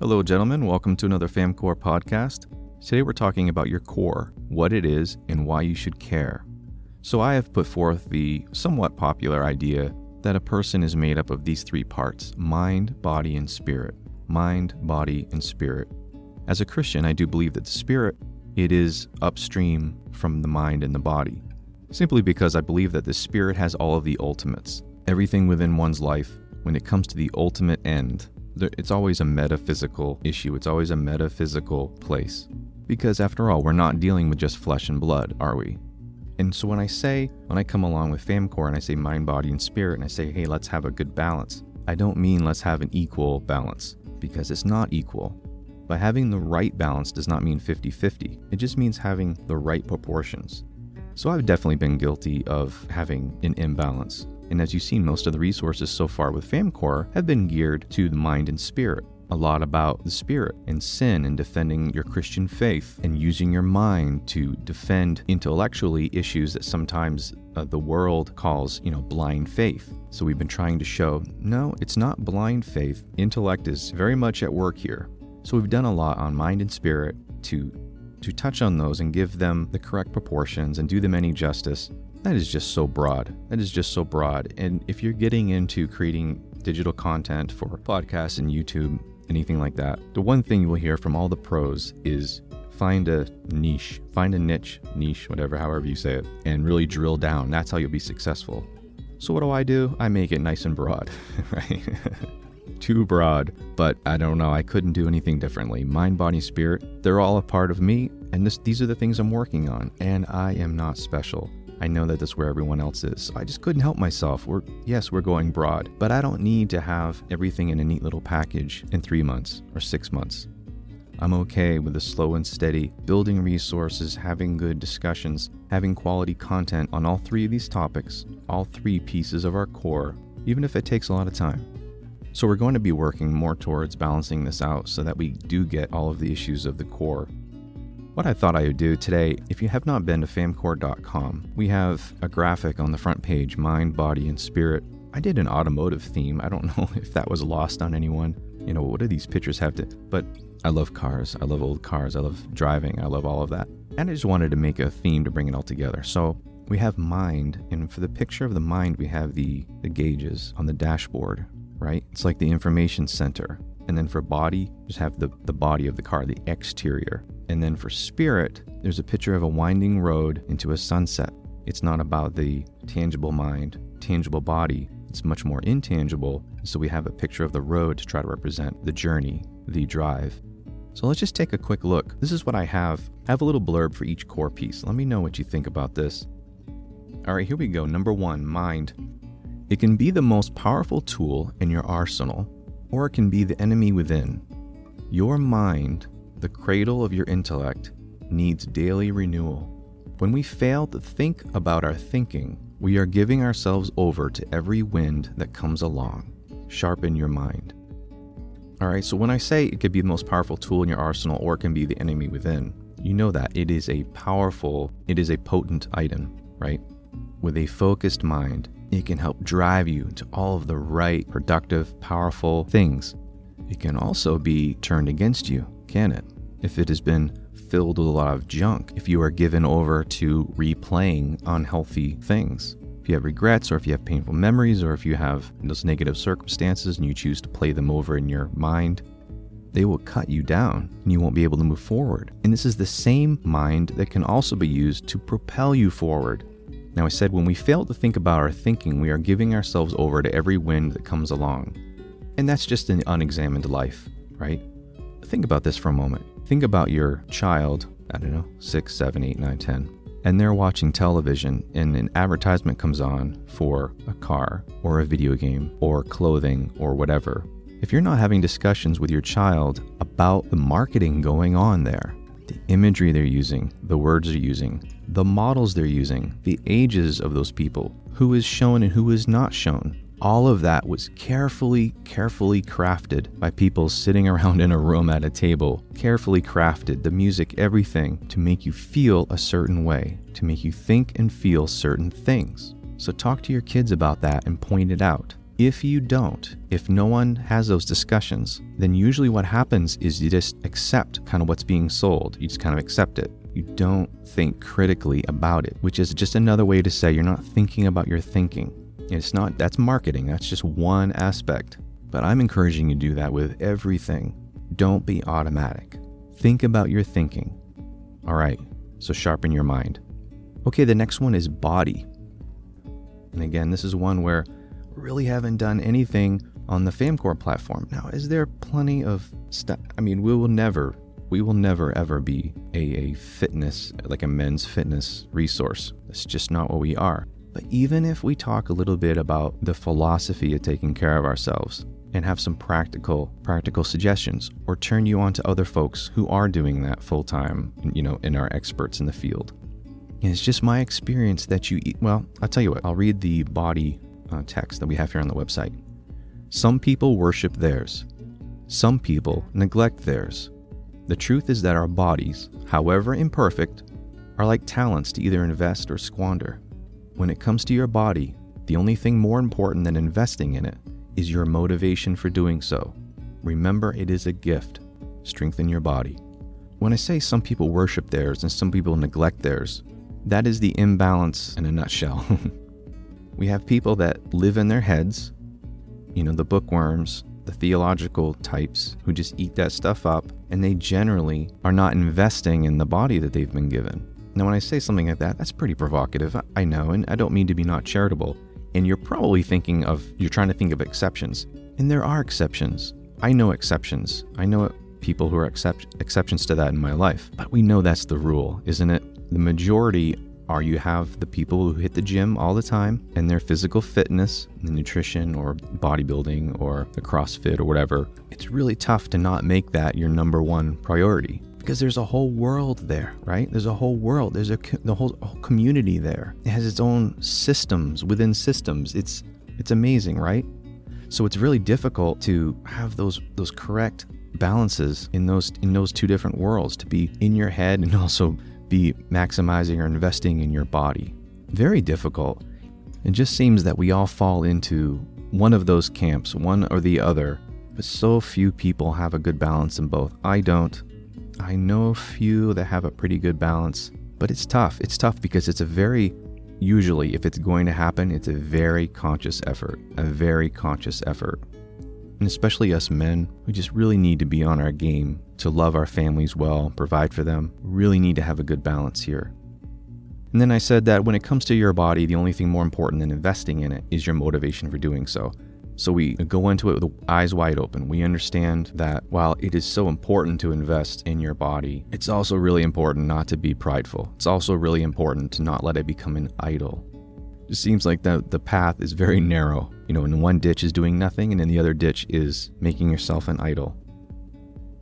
Hello, gentlemen. Welcome to another FamCore podcast. Today we're talking about your core, what it is, and why you should care. So, I have put forth the somewhat popular idea that a person is made up of these three parts mind, body, and spirit. Mind, body, and spirit. As a Christian, I do believe that the spirit it is upstream from the mind and the body. Simply because I believe that the spirit has all of the ultimates. Everything within one's life, when it comes to the ultimate end, it's always a metaphysical issue. It's always a metaphysical place. Because after all, we're not dealing with just flesh and blood, are we? And so when I say, when I come along with FamCore and I say mind, body, and spirit, and I say, hey, let's have a good balance, I don't mean let's have an equal balance, because it's not equal. But having the right balance does not mean 50 50, it just means having the right proportions. So I've definitely been guilty of having an imbalance. And as you've seen, most of the resources so far with FamCore have been geared to the mind and spirit. A lot about the spirit and sin and defending your Christian faith and using your mind to defend intellectually issues that sometimes uh, the world calls, you know, blind faith. So we've been trying to show no, it's not blind faith. Intellect is very much at work here. So we've done a lot on mind and spirit to to touch on those and give them the correct proportions and do them any justice. That is just so broad. That is just so broad. And if you're getting into creating digital content for podcasts and YouTube, anything like that, the one thing you will hear from all the pros is find a niche, find a niche, niche, whatever, however you say it, and really drill down. That's how you'll be successful. So what do I do? I make it nice and broad, right? too broad, but I don't know. I couldn't do anything differently. Mind, body, spirit, they're all a part of me, and this, these are the things I'm working on, and I am not special. I know that that's where everyone else is. I just couldn't help myself. We're yes, we're going broad, but I don't need to have everything in a neat little package in 3 months or 6 months. I'm okay with the slow and steady, building resources, having good discussions, having quality content on all three of these topics, all three pieces of our core, even if it takes a lot of time. So we're going to be working more towards balancing this out so that we do get all of the issues of the core. What I thought I would do today, if you have not been to famcore.com, we have a graphic on the front page mind, body, and spirit. I did an automotive theme. I don't know if that was lost on anyone. You know, what do these pictures have to. But I love cars. I love old cars. I love driving. I love all of that. And I just wanted to make a theme to bring it all together. So we have mind, and for the picture of the mind, we have the, the gauges on the dashboard right? It's like the information center. And then for body, just have the, the body of the car, the exterior. And then for spirit, there's a picture of a winding road into a sunset. It's not about the tangible mind, tangible body. It's much more intangible. So we have a picture of the road to try to represent the journey, the drive. So let's just take a quick look. This is what I have. I have a little blurb for each core piece. Let me know what you think about this. All right, here we go. Number one, mind. It can be the most powerful tool in your arsenal, or it can be the enemy within. Your mind, the cradle of your intellect, needs daily renewal. When we fail to think about our thinking, we are giving ourselves over to every wind that comes along. Sharpen your mind. All right, so when I say it could be the most powerful tool in your arsenal or it can be the enemy within, you know that it is a powerful, it is a potent item, right? With a focused mind, it can help drive you to all of the right, productive, powerful things. It can also be turned against you, can it? If it has been filled with a lot of junk, if you are given over to replaying unhealthy things. If you have regrets, or if you have painful memories, or if you have those negative circumstances and you choose to play them over in your mind, they will cut you down and you won't be able to move forward. And this is the same mind that can also be used to propel you forward now, I said when we fail to think about our thinking, we are giving ourselves over to every wind that comes along. And that's just an unexamined life, right? Think about this for a moment. Think about your child, I don't know, six, seven, eight, nine, ten, and they're watching television and an advertisement comes on for a car or a video game or clothing or whatever. If you're not having discussions with your child about the marketing going on there, the imagery they're using, the words they're using, the models they're using, the ages of those people, who is shown and who is not shown. All of that was carefully, carefully crafted by people sitting around in a room at a table, carefully crafted, the music, everything, to make you feel a certain way, to make you think and feel certain things. So talk to your kids about that and point it out. If you don't, if no one has those discussions, then usually what happens is you just accept kind of what's being sold. You just kind of accept it. You don't think critically about it, which is just another way to say you're not thinking about your thinking. It's not, that's marketing, that's just one aspect. But I'm encouraging you to do that with everything. Don't be automatic. Think about your thinking. All right, so sharpen your mind. Okay, the next one is body. And again, this is one where we really haven't done anything on the Famcore platform. Now, is there plenty of stuff? I mean, we will never, we will never ever be a, a fitness, like a men's fitness resource. That's just not what we are. But even if we talk a little bit about the philosophy of taking care of ourselves and have some practical practical suggestions or turn you on to other folks who are doing that full time, you know, and are experts in the field. And it's just my experience that you eat. Well, I'll tell you what, I'll read the body uh, text that we have here on the website. Some people worship theirs, some people neglect theirs. The truth is that our bodies, however imperfect, are like talents to either invest or squander. When it comes to your body, the only thing more important than investing in it is your motivation for doing so. Remember, it is a gift. Strengthen your body. When I say some people worship theirs and some people neglect theirs, that is the imbalance in a nutshell. we have people that live in their heads, you know, the bookworms, the theological types who just eat that stuff up, and they generally are not investing in the body that they've been given. Now, when I say something like that, that's pretty provocative, I know, and I don't mean to be not charitable. And you're probably thinking of, you're trying to think of exceptions. And there are exceptions. I know exceptions. I know people who are except, exceptions to that in my life. But we know that's the rule, isn't it? The majority are you have the people who hit the gym all the time and their physical fitness, the nutrition or bodybuilding or the CrossFit or whatever. It's really tough to not make that your number one priority because there's a whole world there, right? There's a whole world. There's a the whole, whole community there. It has its own systems within systems. It's it's amazing, right? So it's really difficult to have those those correct balances in those in those two different worlds to be in your head and also be maximizing or investing in your body. Very difficult. It just seems that we all fall into one of those camps, one or the other, but so few people have a good balance in both. I don't. I know a few that have a pretty good balance, but it's tough. It's tough because it's a very, usually, if it's going to happen, it's a very conscious effort, a very conscious effort and especially us men, we just really need to be on our game to love our families well, provide for them. Really need to have a good balance here. And then I said that when it comes to your body, the only thing more important than investing in it is your motivation for doing so. So we go into it with eyes wide open. We understand that while it is so important to invest in your body, it's also really important not to be prideful. It's also really important to not let it become an idol. It seems like the, the path is very narrow. You know, in one ditch is doing nothing, and in the other ditch is making yourself an idol.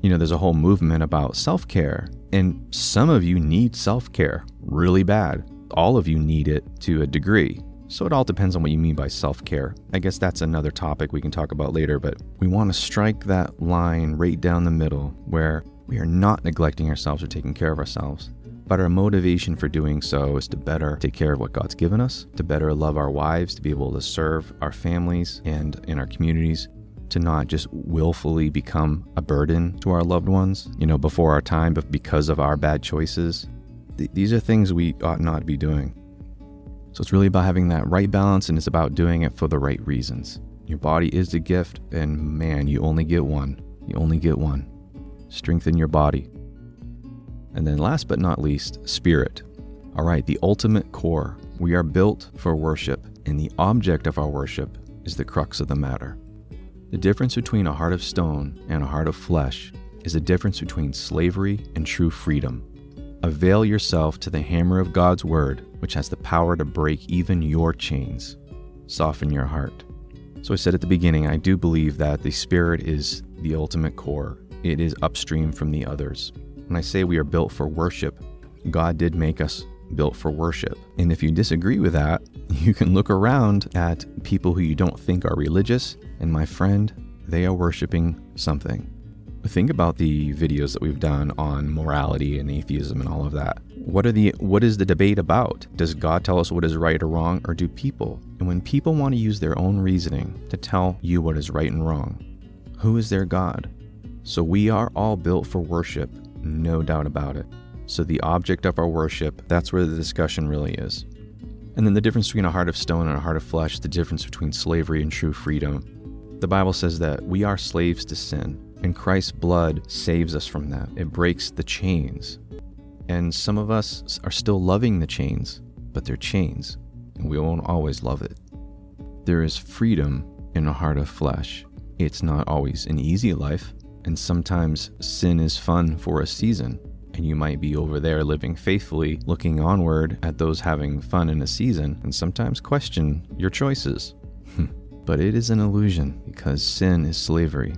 You know, there's a whole movement about self care, and some of you need self care really bad. All of you need it to a degree. So it all depends on what you mean by self care. I guess that's another topic we can talk about later, but we want to strike that line right down the middle where we are not neglecting ourselves or taking care of ourselves. But our motivation for doing so is to better take care of what God's given us, to better love our wives, to be able to serve our families and in our communities, to not just willfully become a burden to our loved ones, you know, before our time, but because of our bad choices. Th- these are things we ought not be doing. So it's really about having that right balance and it's about doing it for the right reasons. Your body is a gift, and man, you only get one. You only get one. Strengthen your body. And then, last but not least, spirit. All right, the ultimate core. We are built for worship, and the object of our worship is the crux of the matter. The difference between a heart of stone and a heart of flesh is the difference between slavery and true freedom. Avail yourself to the hammer of God's word, which has the power to break even your chains. Soften your heart. So, I said at the beginning, I do believe that the Spirit is the ultimate core, it is upstream from the others. When I say we are built for worship, God did make us built for worship. And if you disagree with that, you can look around at people who you don't think are religious, and my friend, they are worshiping something. Think about the videos that we've done on morality and atheism and all of that. What are the what is the debate about? Does God tell us what is right or wrong or do people? And when people want to use their own reasoning to tell you what is right and wrong, who is their God? So we are all built for worship, no doubt about it. So the object of our worship, that's where the discussion really is. And then the difference between a heart of stone and a heart of flesh, the difference between slavery and true freedom. The Bible says that we are slaves to sin, and Christ's blood saves us from that. It breaks the chains. And some of us are still loving the chains, but they're chains, and we won't always love it. There is freedom in a heart of flesh. It's not always an easy life, and sometimes sin is fun for a season and you might be over there living faithfully, looking onward at those having fun in a season, and sometimes question your choices. but it is an illusion because sin is slavery.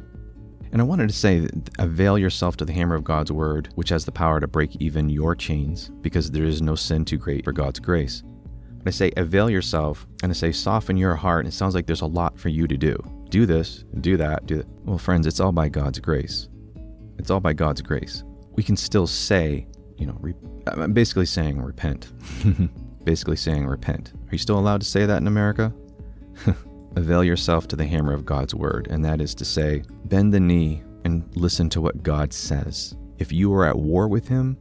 And I wanted to say, avail yourself to the hammer of God's word, which has the power to break even your chains, because there is no sin too great for God's grace. But I say, avail yourself, and I say, soften your heart. And it sounds like there's a lot for you to do. Do this, do that, do that. Well, friends, it's all by God's grace. It's all by God's grace we can still say, you know, re- I'm basically saying repent. basically saying repent. Are you still allowed to say that in America? Avail yourself to the hammer of God's word, and that is to say, bend the knee and listen to what God says. If you are at war with Him,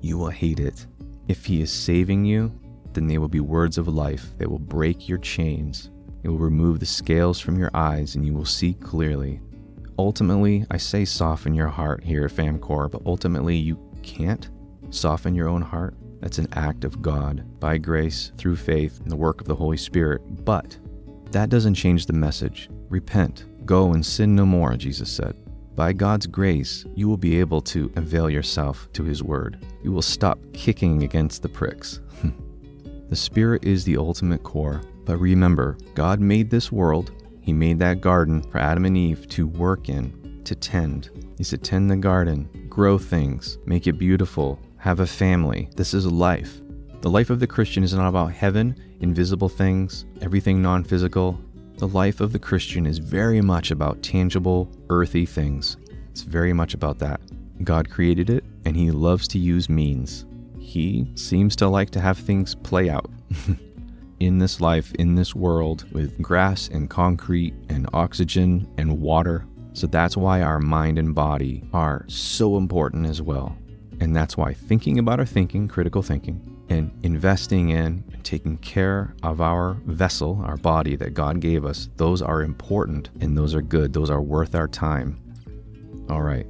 you will hate it. If He is saving you, then they will be words of life. They will break your chains. It will remove the scales from your eyes, and you will see clearly. Ultimately, I say soften your heart here at FamCore, but ultimately you can't soften your own heart. That's an act of God by grace through faith and the work of the Holy Spirit. But that doesn't change the message. Repent, go and sin no more, Jesus said. By God's grace, you will be able to avail yourself to His Word. You will stop kicking against the pricks. the Spirit is the ultimate core, but remember, God made this world he made that garden for Adam and Eve to work in, to tend. He said, Tend the garden, grow things, make it beautiful, have a family. This is life. The life of the Christian is not about heaven, invisible things, everything non physical. The life of the Christian is very much about tangible, earthy things. It's very much about that. God created it, and He loves to use means. He seems to like to have things play out. in this life, in this world, with grass and concrete and oxygen and water. So that's why our mind and body are so important as well. And that's why thinking about our thinking, critical thinking, and investing in and taking care of our vessel, our body that God gave us, those are important and those are good. Those are worth our time. All right.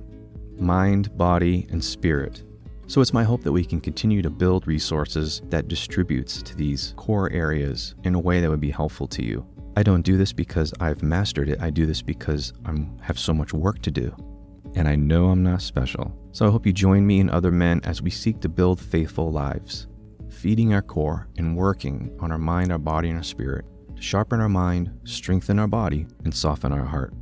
Mind, body, and spirit. So it's my hope that we can continue to build resources that distributes to these core areas in a way that would be helpful to you. I don't do this because I've mastered it. I do this because I have so much work to do. And I know I'm not special. So I hope you join me and other men as we seek to build faithful lives, feeding our core and working on our mind, our body, and our spirit to sharpen our mind, strengthen our body, and soften our heart.